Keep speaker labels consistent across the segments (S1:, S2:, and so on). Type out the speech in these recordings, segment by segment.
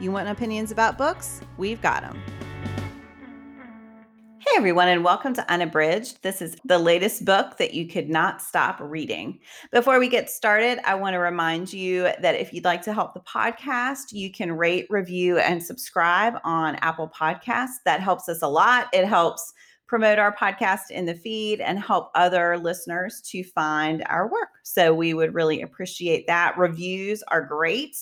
S1: You want opinions about books? We've got them. Hey everyone, and welcome to Unabridged. This is the latest book that you could not stop reading. Before we get started, I want to remind you that if you'd like to help the podcast, you can rate, review, and subscribe on Apple Podcasts. That helps us a lot. It helps promote our podcast in the feed and help other listeners to find our work. So we would really appreciate that. Reviews are great.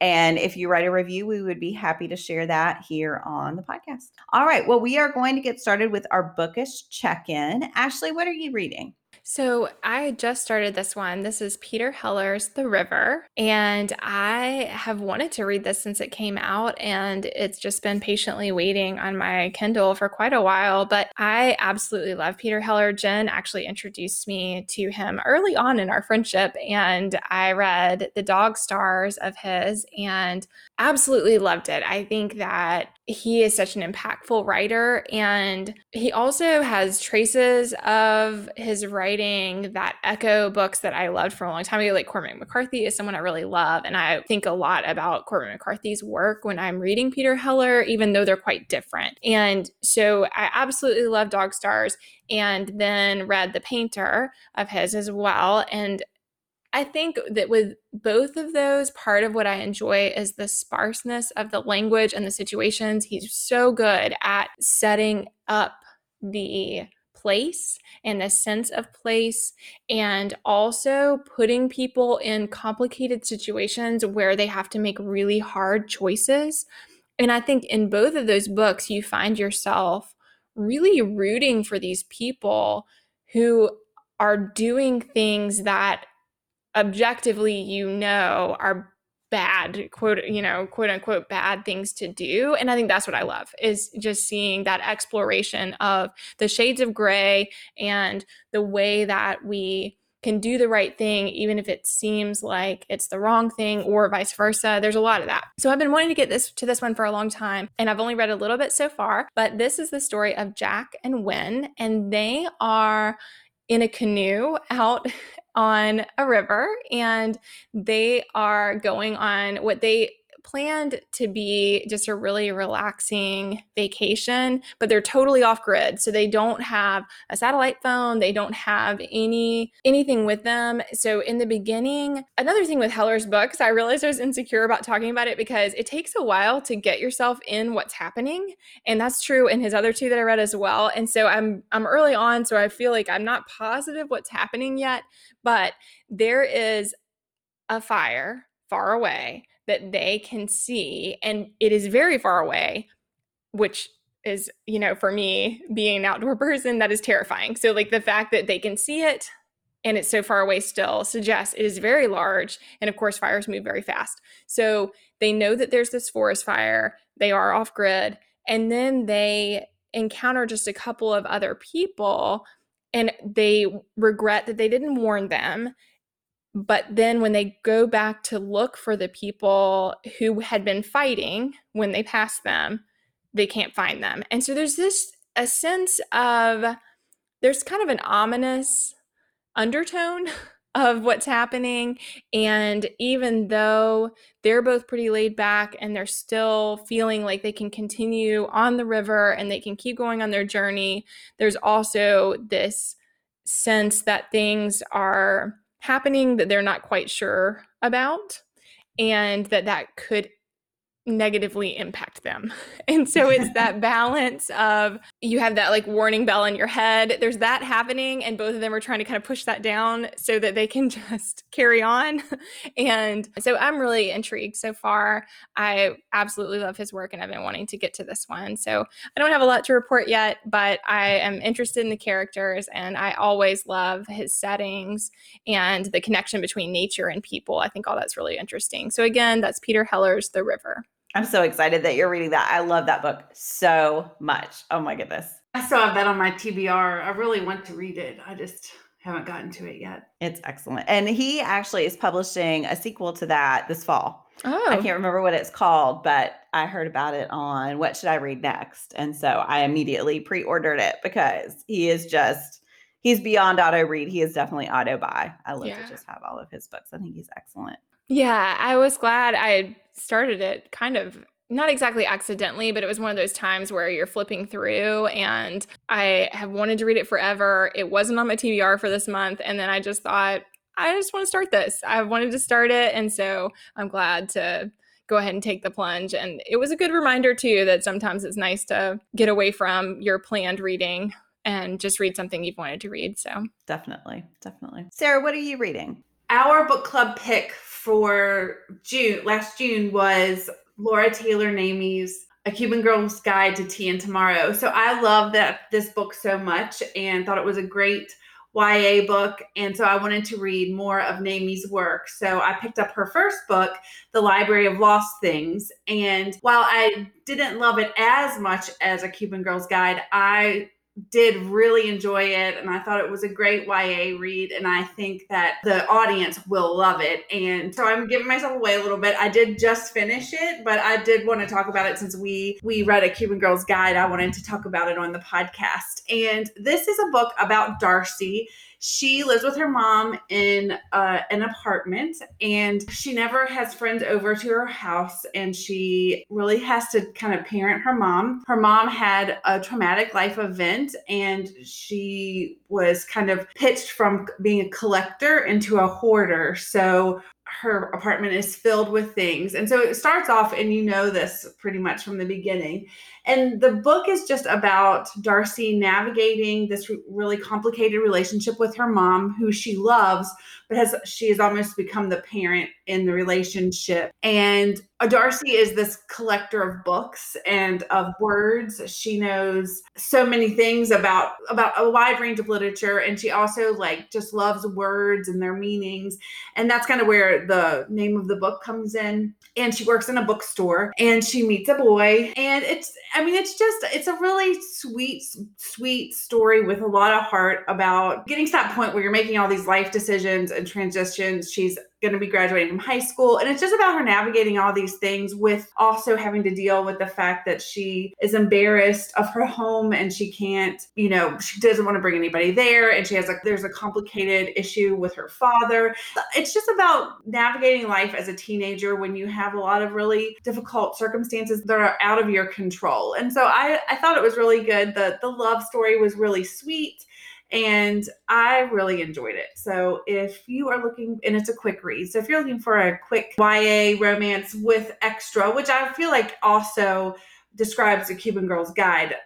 S1: And if you write a review, we would be happy to share that here on the podcast. All right. Well, we are going to get started with our bookish check in. Ashley, what are you reading?
S2: So I just started this one. This is Peter Heller's The River. And I have wanted to read this since it came out. And it's just been patiently waiting on my Kindle for quite a while. But I absolutely love Peter Heller. Jen actually introduced me to him early on in our friendship. And I read The Dog Stars of his and absolutely loved it. I think that he is such an impactful writer. And he also has traces of his writing that echo books that I loved for a long time ago. Like Cormac McCarthy is someone I really love. And I think a lot about Cormac McCarthy's work when I'm reading Peter Heller, even though they're quite different. And so I absolutely love Dog Stars and then read The Painter of his as well. And I think that with both of those, part of what I enjoy is the sparseness of the language and the situations. He's so good at setting up the place and the sense of place, and also putting people in complicated situations where they have to make really hard choices. And I think in both of those books, you find yourself really rooting for these people who are doing things that objectively you know are bad quote you know quote unquote bad things to do. And i think that's what i love is just seeing that exploration of the shades of gray and the way that we can do the right thing even if it seems like it's the wrong thing or vice versa. There's a lot of that. So i've been wanting to get this to this one for a long time and i've only read a little bit so far but this is the story of jack and Wynn and they are in a canoe out on a river and they are going on what they planned to be just a really relaxing vacation, but they're totally off grid. So they don't have a satellite phone, they don't have any anything with them. So in the beginning, another thing with Heller's books, I realized I was insecure about talking about it because it takes a while to get yourself in what's happening, and that's true in his other two that I read as well. And so I'm I'm early on, so I feel like I'm not positive what's happening yet, but there is a fire far away that they can see and it is very far away which is you know for me being an outdoor person that is terrifying. So like the fact that they can see it and it's so far away still suggests it is very large and of course fires move very fast. So they know that there's this forest fire they are off grid and then they encounter just a couple of other people and they regret that they didn't warn them but then when they go back to look for the people who had been fighting when they pass them, they can't find them. And so there's this a sense of there's kind of an ominous undertone of what's happening. And even though they're both pretty laid back and they're still feeling like they can continue on the river and they can keep going on their journey, there's also this sense that things are happening that they're not quite sure about and that that could negatively impact them. And so it's that balance of you have that like warning bell in your head. There's that happening and both of them are trying to kind of push that down so that they can just carry on. And so I'm really intrigued so far. I absolutely love his work and I've been wanting to get to this one. So I don't have a lot to report yet, but I am interested in the characters and I always love his settings and the connection between nature and people. I think all that's really interesting. So again, that's Peter Heller's The River.
S1: I'm so excited that you're reading that. I love that book so much. Oh my goodness.
S3: I still have that on my TBR. I really want to read it. I just haven't gotten to it yet.
S1: It's excellent. And he actually is publishing a sequel to that this fall.
S2: Oh,
S1: I can't remember what it's called, but I heard about it on What Should I Read Next? And so I immediately pre ordered it because he is just, he's beyond auto read. He is definitely auto buy. I love
S2: Yeah.
S1: to just have all of his books. I think he's excellent.
S2: Yeah, I was glad I started it kind of not exactly accidentally, but it was one of those times where you're flipping through and I have wanted to read it forever. It wasn't on my TBR for this month. And then I just thought, I just want to start this. I wanted to start it. And so I'm glad to go ahead and take the plunge. And it was a good reminder, too, that sometimes it's nice to get away from your planned reading and just read something you've wanted to read. So
S1: Definitely. Definitely. Sarah, what are you reading?
S3: Our book club pick for June last June was Laura Taylor Namey's A Cuban Girl's Guide to Tea and Tomorrow. So I love that this book so much and thought it was a great YA book. And so I wanted to read more of Namey's work. So I picked up her first book, The Library of Lost Things. And while I didn't love it as much as A Cuban Girl's Guide, I did really enjoy it and I thought it was a great YA read and I think that the audience will love it. And so I'm giving myself away a little bit. I did just finish it, but I did want to talk about it since we we read a Cuban Girl's Guide. I wanted to talk about it on the podcast. And this is a book about Darcy. She lives with her mom in uh, an apartment and she never has friends over to her house and she really has to kind of parent her mom. Her mom had a traumatic life event and she was kind of pitched from being a collector into a hoarder. So her apartment is filled with things. And so it starts off, and you know this pretty much from the beginning. And the book is just about Darcy navigating this really complicated relationship with her mom, who she loves, but has she has almost become the parent in the relationship. And uh, Darcy is this collector of books and of words. She knows so many things about about a wide range of literature, and she also like just loves words and their meanings. And that's kind of where the name of the book comes in. And she works in a bookstore, and she meets a boy, and it's I mean it's just it's a really sweet sweet story with a lot of heart about getting to that point where you're making all these life decisions and transitions. She's going to be graduating from high school. And it's just about her navigating all these things with also having to deal with the fact that she is embarrassed of her home and she can't, you know, she doesn't want to bring anybody there. And she has a, there's a complicated issue with her father. It's just about navigating life as a teenager when you have a lot of really difficult circumstances that are out of your control. And so I, I thought it was really good. The, the love story was really sweet and I really enjoyed it. So if you are looking, and it's a quick read, so if you're looking for a quick YA romance with extra, which I feel like also describes the Cuban Girl's Guide,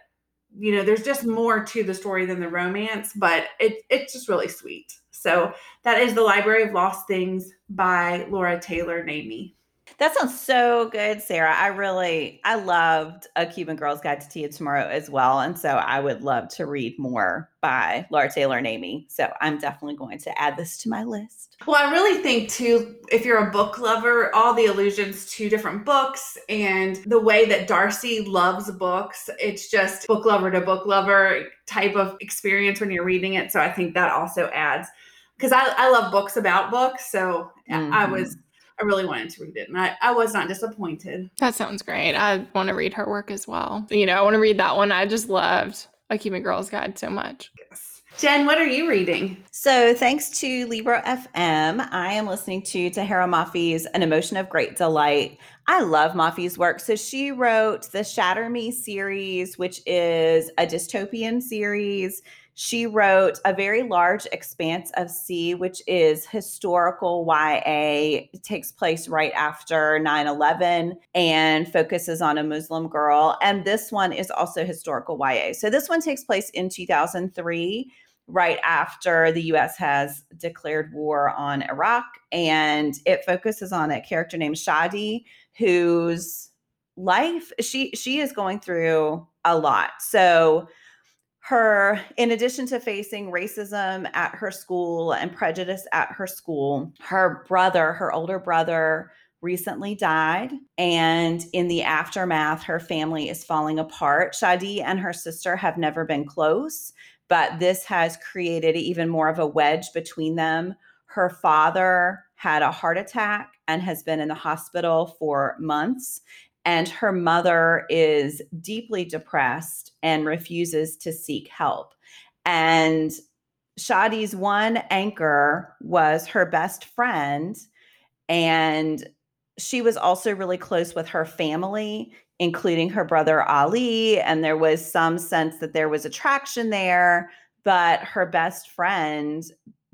S3: you know, there's just more to the story than the romance, but it, it's just really sweet. So that is The Library of Lost Things by Laura Taylor Namey.
S1: That sounds so good, Sarah. I really, I loved A Cuban Girl's Guide to Tea and Tomorrow as well. And so I would love to read more by Laura Taylor Namey. So I'm definitely going to add this to my list.
S3: Well, I really think too, if you're a book lover, all the allusions to different books and the way that Darcy loves books, it's just book lover to book lover type of experience when you're reading it. So I think that also adds because I, I love books about books. So mm-hmm. I was I really wanted to read it, and I, I was not disappointed.
S2: That sounds great. I want to read her work as well. You know, I want to read that one. I just loved A Cuban Girl's Guide so much.
S3: Yes. Jen, what are you reading?
S1: So, thanks to Libro FM, I am listening to Tahereh Mafi's An Emotion of Great Delight. I love Mafi's work. So, she wrote the Shatter Me series, which is a dystopian series. She wrote A Very Large Expanse of Sea, which is historical YA. It takes place right after 9 11 and focuses on a Muslim girl. And this one is also historical YA. So this one takes place in 2003 right after the US has declared war on Iraq. And it focuses on a character named Shadi, whose life she she is going through a lot. So her, in addition to facing racism at her school and prejudice at her school, her brother, her older brother, recently died. And in the aftermath, her family is falling apart. Shadi and her sister have never been close, but this has created even more of a wedge between them. Her father had a heart attack and has been in the hospital for months. And her mother is deeply depressed and refuses to seek help. And Shadi's one anchor was her best friend. And she was also really close with her family, including her brother Ali. And there was some sense that there was attraction there. But her best friend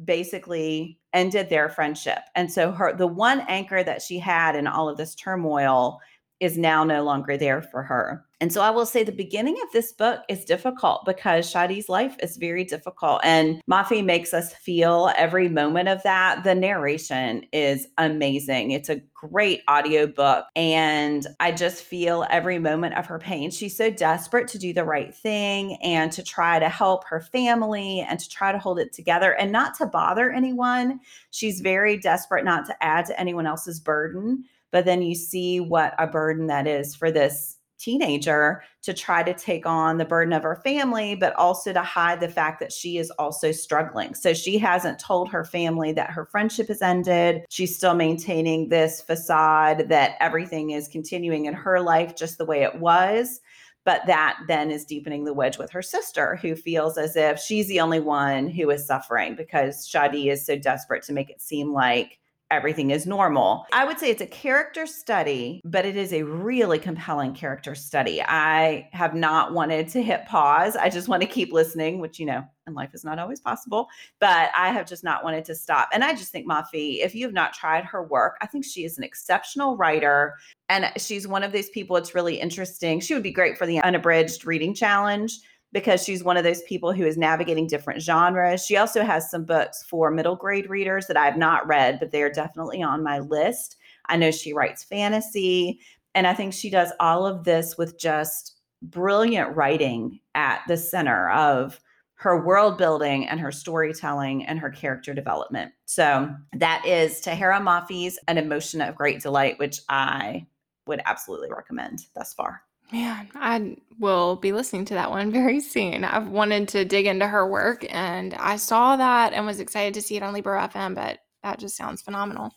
S1: basically ended their friendship. And so her the one anchor that she had in all of this turmoil is now no longer there for her. And so I will say the beginning of this book is difficult because Shadi's life is very difficult. And Mafi makes us feel every moment of that. The narration is amazing. It's a great audiobook. And I just feel every moment of her pain. She's so desperate to do the right thing and to try to help her family and to try to hold it together and not to bother anyone. She's very desperate not to add to anyone else's burden. But then you see what a burden that is for this teenager to try to take on the burden of her family, but also to hide the fact that she is also struggling. So she hasn't told her family that her friendship has ended. She's still maintaining this facade that everything is continuing in her life just the way it was. But that then is deepening the wedge with her sister, who feels as if she's the only one who is suffering because Shadi is so desperate to make it seem like everything is normal. I would say it's a character study, but it is a really compelling character study. I have not wanted to hit pause. I just want to keep listening, which, you know, in life is not always possible, but I have just not wanted to stop. And I just think Mafi, if you have not tried her work, I think she is an exceptional writer. And she's one of those people, it's really interesting. She would be great for the unabridged reading challenge because she's one of those people who is navigating different genres. She also has some books for middle grade readers that I have not read, but they are definitely on my list. I know she writes fantasy, and I think she does all of this with just brilliant writing at the center of her world building and her storytelling and her character development. So that is Tahereh Mafi's An Emotion of Great Delight, which I would absolutely recommend thus far.
S2: Man, I will be listening to that one very soon. I've wanted to dig into her work and I saw that and was excited to see it on Libro FM, but that just sounds phenomenal.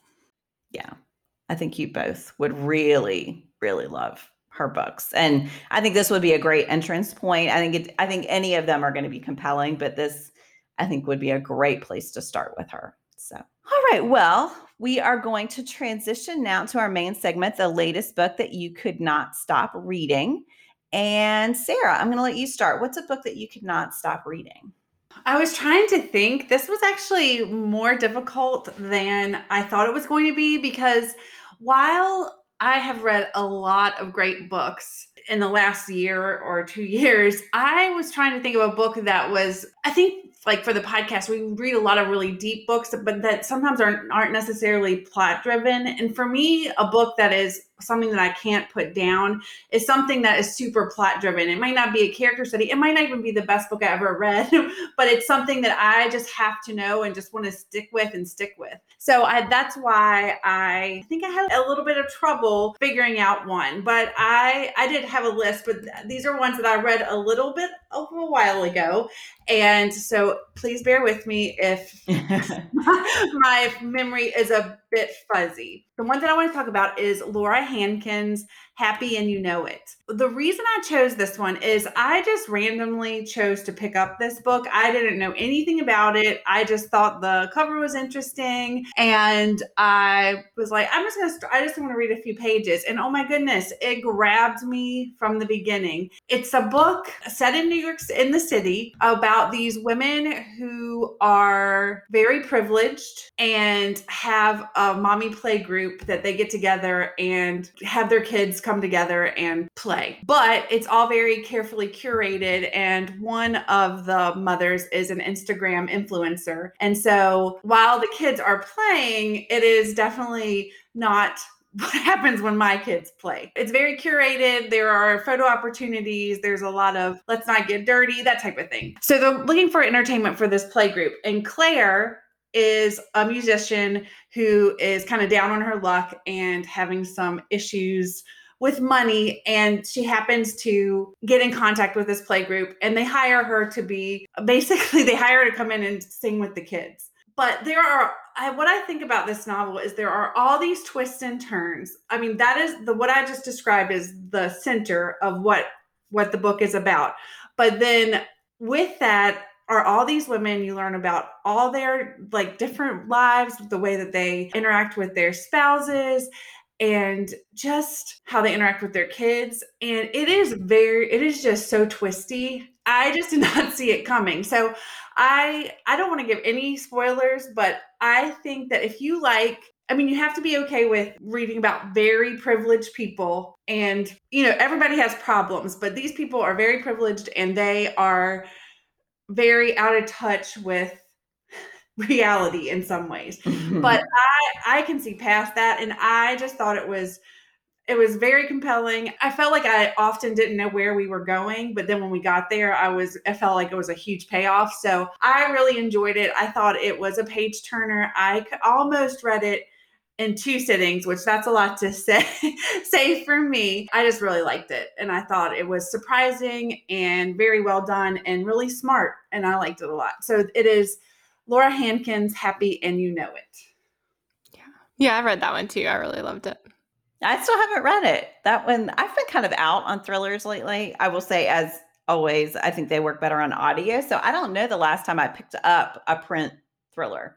S1: Yeah. I think you both would really, really love her books. And I think this would be a great entrance point. I think it I think any of them are going to be compelling, but this I think would be a great place to start with her. So, all right. Well, we are going to transition now to our main segment, the latest book that you could not stop reading. And Sarah, I'm going to let you start. What's a book that you could not stop reading?
S3: I was trying to think. This was actually more difficult than I thought it was going to be because while I have read a lot of great books in the last year or two years, I was trying to think of a book that was, I think like for the podcast, we read a lot of really deep books, but that sometimes aren't aren't necessarily plot driven. And for me, a book that is something that I can't put down is something that is super plot driven. It might not be a character study. It might not even be the best book I ever read, but it's something that I just have to know and just want to stick with and stick with. So I, that's why I think I had a little bit of trouble figuring out one, but I I did have a list, but these are ones that I read a little bit over a while ago. And so please bear with me if my memory is a bit fuzzy. The one that I want to talk about is Laura Hankin's Happy and You Know It. The reason I chose this one is I just randomly chose to pick up this book. I didn't know anything about it. I just thought the cover was interesting and I was like, I'm just going to, I just want to read a few pages. And oh my goodness, it grabbed me from the beginning. It's a book set in New York, in the city, about these women who are very privileged and have a mommy play group that they get together and have their kids come together and play. But it's all very carefully curated. And one of the mothers is an Instagram influencer. And so while the kids are playing, it is definitely not what happens when my kids play. It's very curated. There are photo opportunities. There's a lot of let's not get dirty, that type of thing. So they're looking for entertainment for this play group. And Claire is a musician who is kind of down on her luck and having some issues with money and she happens to get in contact with this play group and they hire her to be basically they hire her to come in and sing with the kids. But there are I, what i think about this novel is there are all these twists and turns. I mean that is the what i just described is the center of what what the book is about. But then with that are all these women you learn about all their like different lives the way that they interact with their spouses and just how they interact with their kids and it is very it is just so twisty i just did not see it coming so i i don't want to give any spoilers but i think that if you like I mean, you have to be okay with reading about very privileged people. And, you know, everybody has problems, but these people are very privileged and they are very out of touch with reality in some ways. Mm-hmm. but I I can see past that and I just thought it was it was very compelling. I felt like I often didn't know where we were going, but then when we got there, I was I felt like it was a huge payoff. So I really enjoyed it. I thought it was a page turner. I almost read it in two sittings, which that's a lot to say say for me. I just really liked it and I thought it was surprising and very well done and really smart and I liked it a lot. So it is Laura Hankins Happy and You Know It.
S2: Yeah. Yeah, I read that one too. I really loved it.
S1: I still haven't read it. That one I've been kind of out on thrillers lately. I will say as always, I think they work better on audio. So I don't know the last time I picked up a print thriller.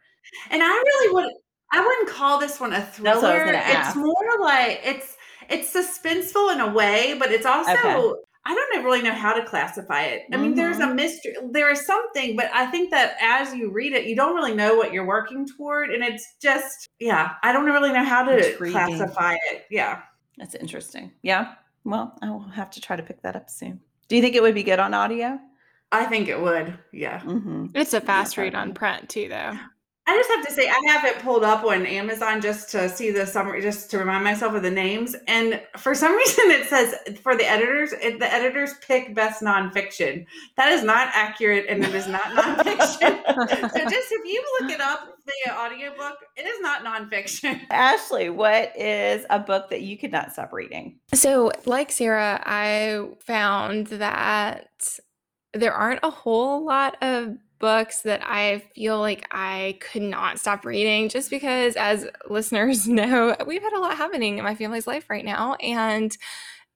S3: And I really would I wouldn't call this one a thriller. It's more like it's it's suspenseful in a way, but it's also okay. I don't really know how to classify it. I mean, mm-hmm. there's a mm-hmm. mystery, there is something, but I think that as you read it, you don't really know what you're working toward, and it's just yeah, I don't really know how to Intriguing. classify it. Yeah,
S1: that's interesting. Yeah, well, I will have to try to pick that up soon. Do you think it would be good on audio?
S3: I think it would. Yeah,
S2: mm-hmm. it's a fast yeah, read on print too, though.
S3: I just have to say, I have it pulled up on Amazon just to see the summary, just to remind myself of the names. And for some reason, it says for the editors, it, the editors pick best nonfiction. That is not accurate, and it is not nonfiction. so just if you look it up, the audiobook, it is not nonfiction.
S1: Ashley, what is a book that you could not stop reading?
S2: So, like Sarah, I found that there aren't a whole lot of books that I feel like I could not stop reading just because, as listeners know, we've had a lot happening in my family's life right now. And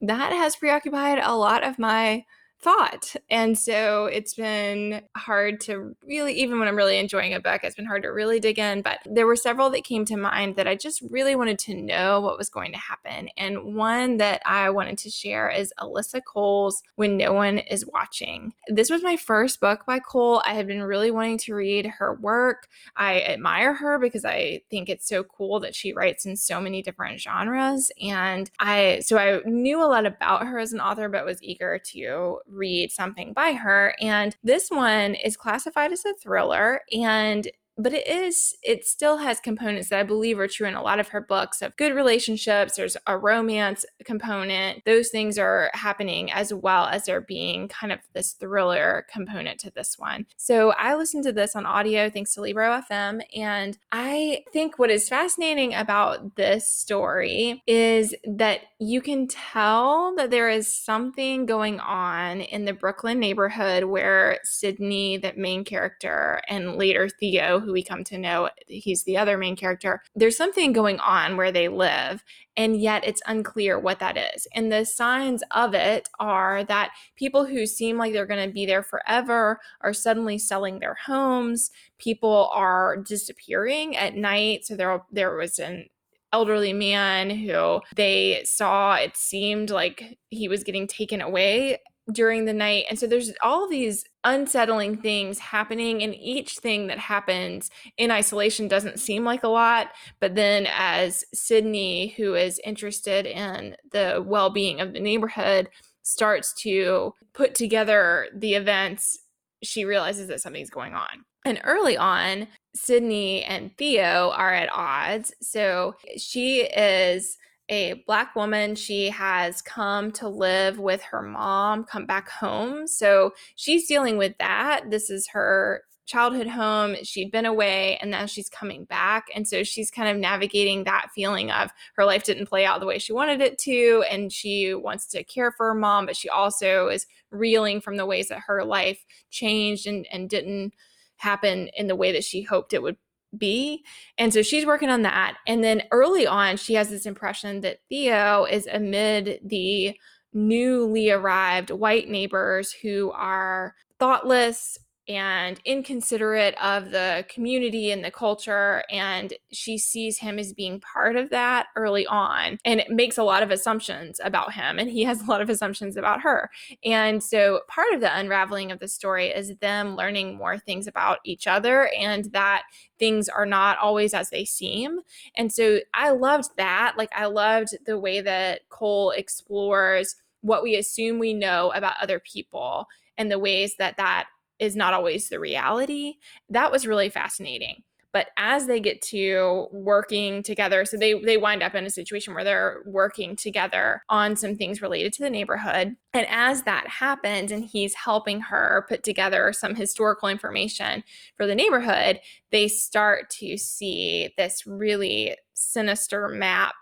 S2: that has preoccupied a lot of my thought. And so it's been hard to really, even when I'm really enjoying a book, it's been hard to really dig in. But there were several that came to mind that I just really wanted to know what was going to happen. And one that I wanted to share is Alyssa Cole's When No One Is Watching. This was my first book by Cole. I had been really wanting to read her work. I admire her because I think it's so cool that she writes in so many different genres. And I, so I knew a lot about her as an author, but was eager to read something by her. And this one is classified as a thriller and but it is it still has components that i believe are true in a lot of her books of good relationships there's a romance component those things are happening as well as there being kind of this thriller component to this one. So i listened to this on audio thanks to libro fm and i think what is fascinating about this story is that you can tell that there is something going on in the brooklyn neighborhood where sydney the main character and later theo who we come to know he's the other main character, there's something going on where they live, and yet it's unclear what that is. And the signs of it are that people who seem like they're going to be there forever are suddenly selling their homes. People are disappearing at night. So there, there was an elderly man who they saw it seemed like he was getting taken away during the night. And so there's all these unsettling things happening, and each thing that happens in isolation doesn't mm-hmm. seem like a lot. But then, as Sydney, who is interested in the well being of the neighborhood, starts to put together the events, she realizes that something's going on. And early on, Sydney and Theo are at odds. So she is a black woman. She has come to live with her mom, come back home. So she's dealing with that. This is her childhood home. She'd been away and now she's coming back. And so she's kind of navigating that feeling of her life didn't play out the way she wanted it to. And she wants to care for her mom, but she also is reeling from the ways that her life changed and, and didn't happen in the way that she hoped it would be. And so she's working on that. And then early on, she has this impression that Theo is amid the newly arrived white neighbors who are thoughtless and inconsiderate of the community and the culture. And she sees him as being part of that early on. And makes a lot of assumptions about him. And he has a lot of assumptions about her. And so part of the unraveling of the story is them learning more things about each other and that things are not always as they seem. And so I loved that. Like, I loved the way that Cole explores what we assume we know about other people and the ways that that is not always the reality. That was really fascinating. But as they get to working together, so they they wind up in a situation where they're working together on some things related to the neighborhood. And as that happens, and he's helping her put together some historical information for the neighborhood, they start to see this really sinister map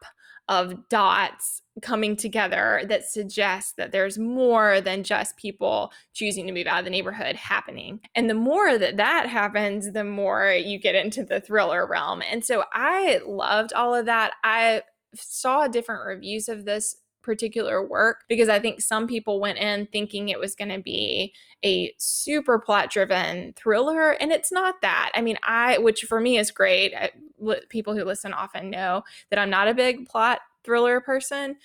S2: of dots coming together that suggests that there's more than just people choosing to move out of the neighborhood happening. And the more that that happens, the more you get into the thriller realm. And so I loved all of that. I saw different reviews of this particular work because I think some people went in thinking it was going to be a super plot driven thriller and it's not that. I mean, I which for me is great. I, people who listen often know that I'm not a big plot thriller person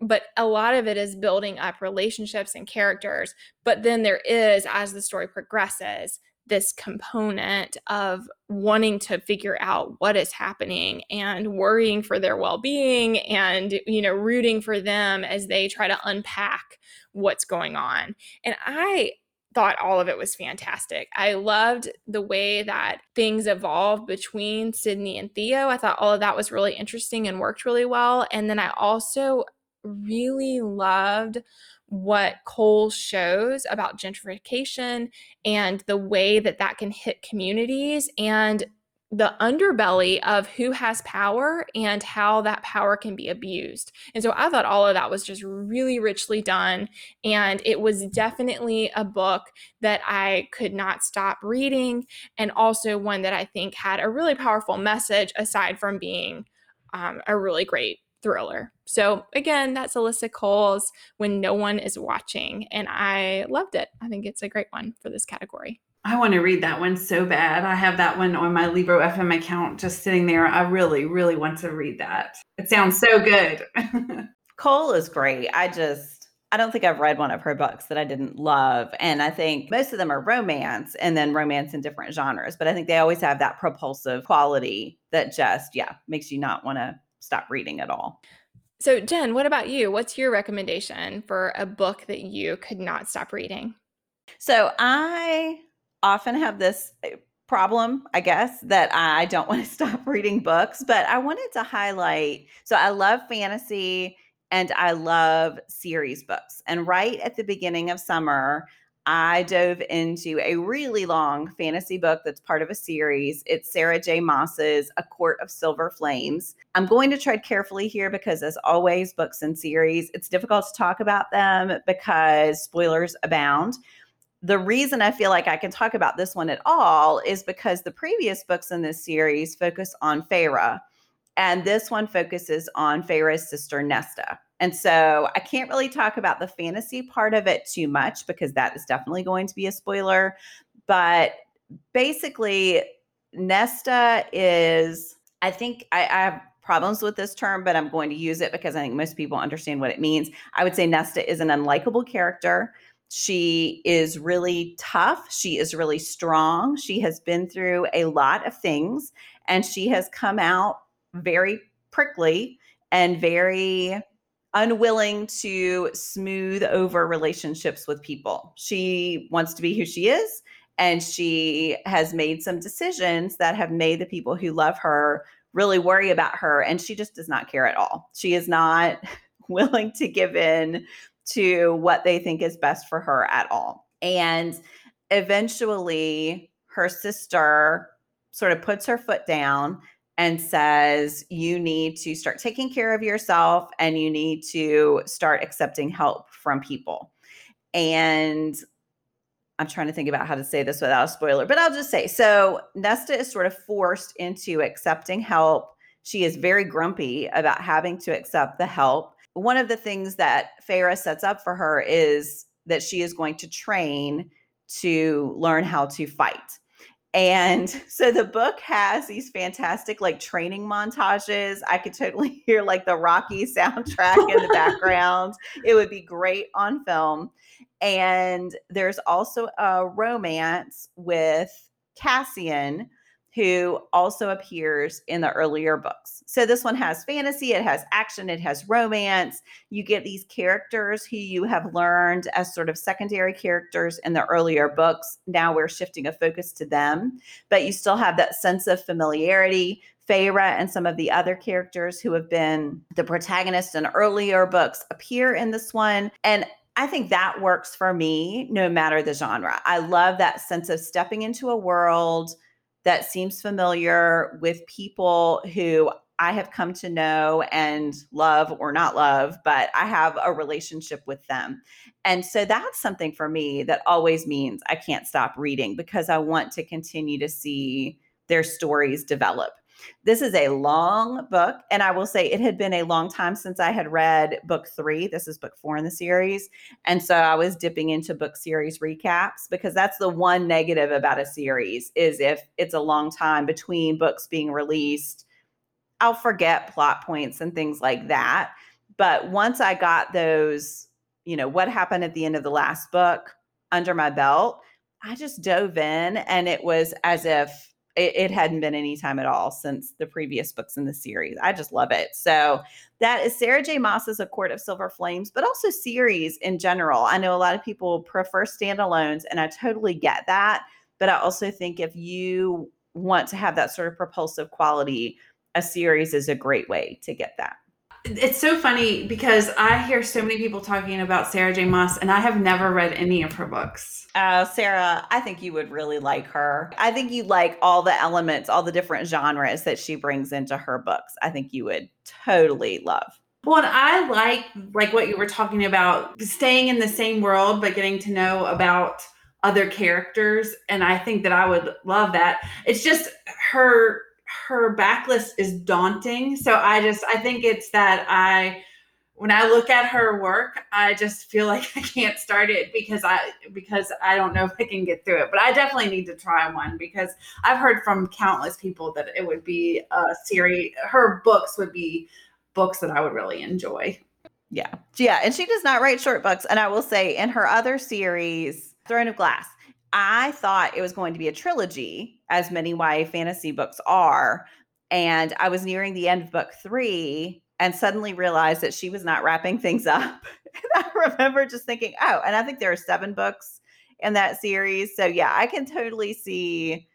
S2: but a lot of it is building up relationships and characters but then there is as the story progresses this component of wanting to figure out what is happening and worrying for their well-being and you know rooting for them as they try to unpack what's going on and i thought all of it was fantastic. I loved the way that things evolved between Sydney and Theo. I thought all of that was really interesting and worked really well. And then I also really loved what Cole shows about gentrification and the way that that can hit communities and the underbelly of who has power and how that power can be abused. And so I thought all of that was just really richly done. And it was definitely a book that I could not stop reading, and also one that I think had a really powerful message aside from being um, a really great thriller. So again, that's Alyssa Cole's When No One Is Watching. And I loved it. I think it's a great one for this category.
S3: I want to read that one so bad. I have that one on my Libro FM account just sitting there. I really, really want to read that. It sounds so good.
S1: Cole is great. I just, I don't think I've read one of her books that I didn't love. And I think most of them are romance and then romance in different genres. But I think they always have that propulsive quality that just, yeah, makes you not want to stop reading at all.
S2: So, Jen, what about you? What's your recommendation for a book that you could not stop reading?
S1: So, I often have this eh, problem, I guess, that I don't want to stop reading books, but I wanted to highlight. So, I love fantasy and I love series books. And right at the beginning of summer, I dove into a really long fantasy book that's part of a series. It's Sarah J. Maas's A Court of Silver Flames. I'm going to tread carefully here because, as always, books and series, it's difficult to talk about them because spoilers abound. The reason I feel like I can talk about this one at all is because the previous books in this series focus on Feyre, and this one focuses on Feyre's sister Nesta. And so I can't really talk about the fantasy part of it too much because that is definitely going to be a spoiler. But basically, Nesta is, I think I, I have problems with this term, but I'm going to use it because I think most people understand what it means. I would say Nesta is an unlikable character. She is really tough. She is really strong. She has been through a lot of things and she has come out very prickly and very unwilling to smooth over relationships with people. She wants to be who she is, and she has made some decisions that have made the people who love her really worry about her, and she just does not care at all. She is not willing to give in to what they think is best for her at all. And eventually, her sister sort of puts her foot down and says, You need to start taking care of yourself and you need to start accepting help from people. And I'm trying to think about how to say this without a spoiler, but I'll just say so Nesta is sort of forced into accepting help. She is very grumpy about having to accept the help. One of the things that Feyre sets up for her is that she is going to train to learn how to fight. And so the book has these fantastic like training montages. I could totally hear like the Rocky soundtrack in the background. It would be great on film. And there's also a romance with Cassian, who also appears in the earlier books. So this one has fantasy, it has action, it has romance. You get these characters who you have learned as sort of secondary characters in the earlier books. Now we're shifting a focus to them, but you still have that sense of familiarity. Feyre and some of the other characters who have been the protagonists in earlier books appear in this one. And I think that works for me no matter the genre. I love that sense of stepping into a world that seems familiar with people who I have come to know and love or not love, but I have a relationship with them. And so that's something for me that always means I can't stop reading because I want to continue to see their stories develop. This is a long book, and I will say it had been a long time since I had read book three. This is book four in the series. And so I was dipping into book series recaps because that's the one negative about a series is if it's a long time between books being released, I'll forget plot points and things like that. But once I got those, you know, what happened at the end of the last book under my belt, I just dove in and it was as if it, it, hadn't been any time at all since the previous books in the series. I just love it. So that is Sarah J. Maas's A Court of Silver Flames, but also series in general. I know a lot of people prefer standalones, and I totally get that. But I also think if you want to have that sort of propulsive quality, a series is a great way to get that
S3: it's so funny because I hear so many people talking about Sarah J. Maas, and I have never read any of her books.
S1: Uh, Sarah, I think you would really like her. I think you like all the elements, all the different genres that she brings into her books. I think you would totally love.
S3: Well, and I like like what you were talking about, staying in the same world but getting to know about other characters, and I think that I would love that. It's just her her backlist is daunting. So I just I think it's that I when I look at her work, I just feel like I can't start it because I because I don't know if I can get through it. But I definitely need to try one because I've heard from countless people that it would be a series. Her books would be books that I would really enjoy.
S1: Yeah, yeah, and she does not write short books. And I will say, in her other series, Throne of Glass, I thought it was going to be a trilogy, as many YA fantasy books are. And I was nearing the end of book three and suddenly realized that she was not wrapping things up. and I remember just thinking, oh, and I think there are seven books in that series. So, yeah, I can totally see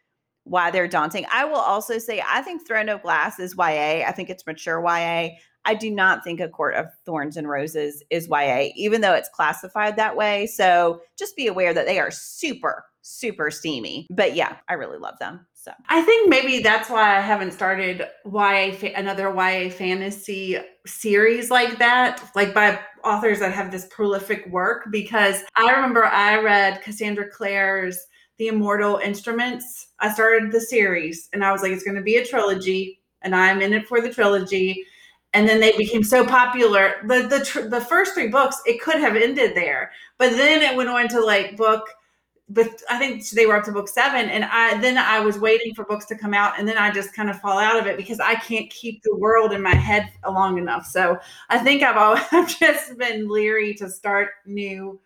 S1: why they're daunting. I will also say, I think Throne of Glass is YA. I think it's mature YA. I do not think A Court of Thorns and Roses is YA, even though it's classified that way. So just be aware that they are super, super steamy. But yeah, I really love them. So
S3: I think maybe that's why I haven't started YA another YA fantasy series like that, like by authors that have this prolific work. Because I remember I read Cassandra Clare's The Immortal Instruments. I started the series and I was like, it's going to be a trilogy, and I'm in it for the trilogy and then they became so popular. The the tr- the first three books it could have ended there, but then it went on to like book. But I think they were up to book seven, and I then I was waiting for books to come out, and then I just kind of fall out of it because I can't keep the world in my head long enough. So I think I've always I've just been leery to start new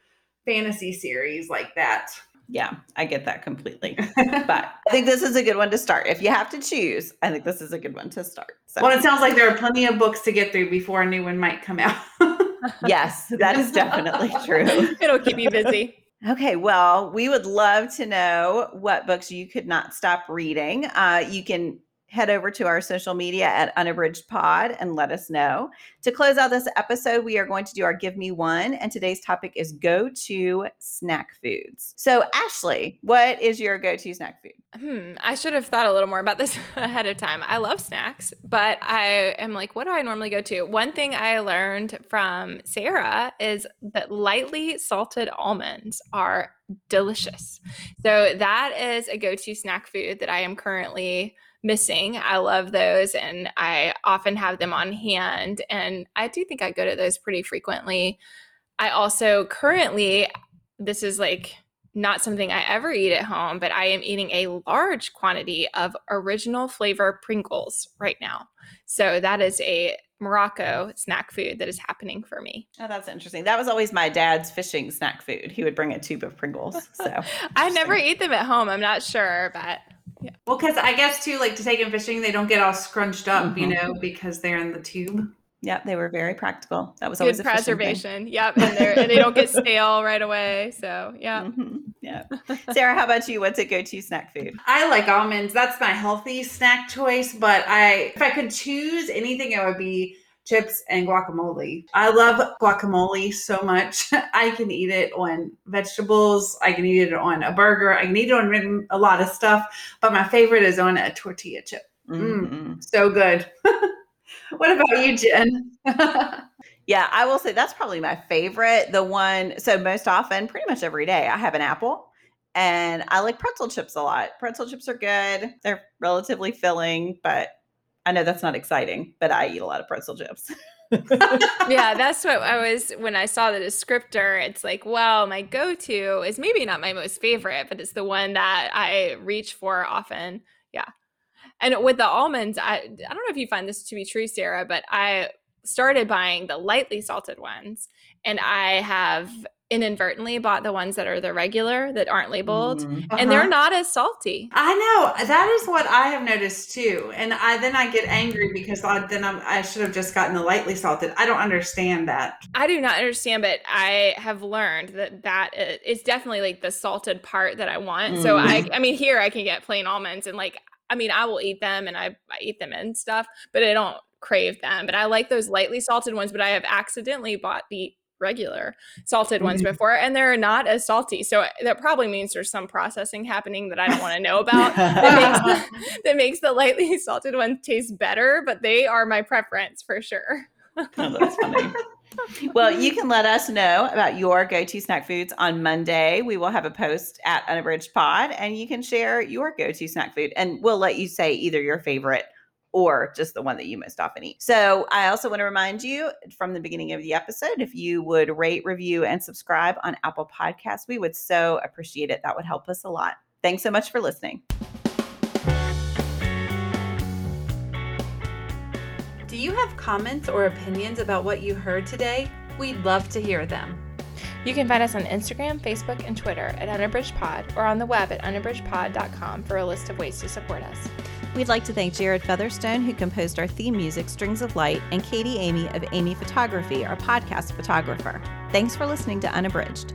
S3: fantasy series like that.
S1: Yeah, I get that completely. but I think this is a good one to start. If you have to choose, I think this is a good one to start.
S3: So. Well, it sounds like there are plenty of books to get through before a new one might come out.
S1: yes, that is definitely true.
S2: It'll keep you busy.
S1: Okay, well, we would love to know what books you could not stop reading. Uh, you can head over to our social media at Unabridged Pod and let us know. To close out this episode, we are going to do our Give Me One, and today's topic is go to snack foods. So, Ashley, what is your go to snack food?
S2: Hmm, I should have thought a little more about this ahead of time. I love snacks, but I am like, what do I normally go to? One thing I learned from Sarah is that lightly salted almonds are delicious. So, that is a go to snack food that I am currently missing. I love those and I often have them on hand. And I do think I go to those pretty frequently. I also currently, this is like not something I ever eat at home, but I am eating a large quantity of original flavor Pringles right now. So that is a Morocco snack food that is happening for me.
S1: Oh, that's interesting. That was always my dad's fishing snack food. He would bring a tube of Pringles. So
S2: I never eat them at home. I'm not sure, but
S3: yeah. Well, because I guess too, like to take them fishing, they don't get all scrunched up, mm-hmm. you know, because they're in the tube.
S1: Yeah, they were very practical. That was
S2: Good
S1: always
S2: preservation. Yep, and, and, they don't get stale right away. So yeah, mm-hmm.
S1: yeah. Sarah, how about you? What's a go-to snack food?
S3: I like almonds. That's my healthy snack choice. But I, if I could choose anything, it would be chips and guacamole. I love guacamole so much. I can eat it on vegetables. I can eat it on a burger. I can eat it on a lot of stuff. But my favorite is on a tortilla chip. Mm, mm-hmm. so good. what about you, Jen?
S1: yeah, I will say that's probably my favorite. The one, so most often, pretty much every day, I have an apple. And I like pretzel chips a lot. Pretzel chips are good. They're relatively filling, but I know that's not exciting, but I eat a lot of pretzel chips.
S2: yeah, that's what I was when I saw the descriptor. It's like, well, my go to is maybe not my most favorite, but it's the one that I reach for often. Yeah. And with the almonds, I, I don't know if you find this to be true, Sarah, but I started buying the lightly salted ones and I have inadvertently bought the ones that are the regular that aren't labeled mm-hmm. uh-huh. and they're uh-huh. not as salty
S3: i know that is what i have noticed too and i then i get angry because I, then I'm, i should have just gotten the lightly salted i don't understand that
S2: i do not understand but i have learned that that is definitely like the salted part that i want mm. so i mm-hmm. i mean here i can get plain almonds and like i mean i will eat them and i, I eat them and stuff but i don't crave them but i like those lightly salted ones but i have accidentally bought the regular salted ones mm-hmm. before and they're not as salty so uh, that probably means there's some processing happening that i don't want to know about that, makes the, that makes the lightly salted one taste better but they are my preference for sure
S1: oh, that's funny well, you can let us know about your go to snack foods on Monday. We will have a post at Unabridged Pod and you can share your go to snack food and we'll let you say either your favorite or just the one that you most often eat. So, I also want to remind you from the beginning of the episode if you would rate, review, and subscribe on Apple Podcasts, we would so appreciate it. That would help us a lot. Thanks so much for listening.
S3: Do you have comments or opinions about what you heard today? We'd love to hear them.
S2: You can find us on Instagram, Facebook, and Twitter at Unabridged Pod or on the web at unabridgedpod.com for a list of ways to support us.
S1: We'd like to thank Jared Featherstone, who composed our theme music, Strings of Light, and Katie Amy of Amy Photography, our podcast photographer. Thanks for listening to Unabridged.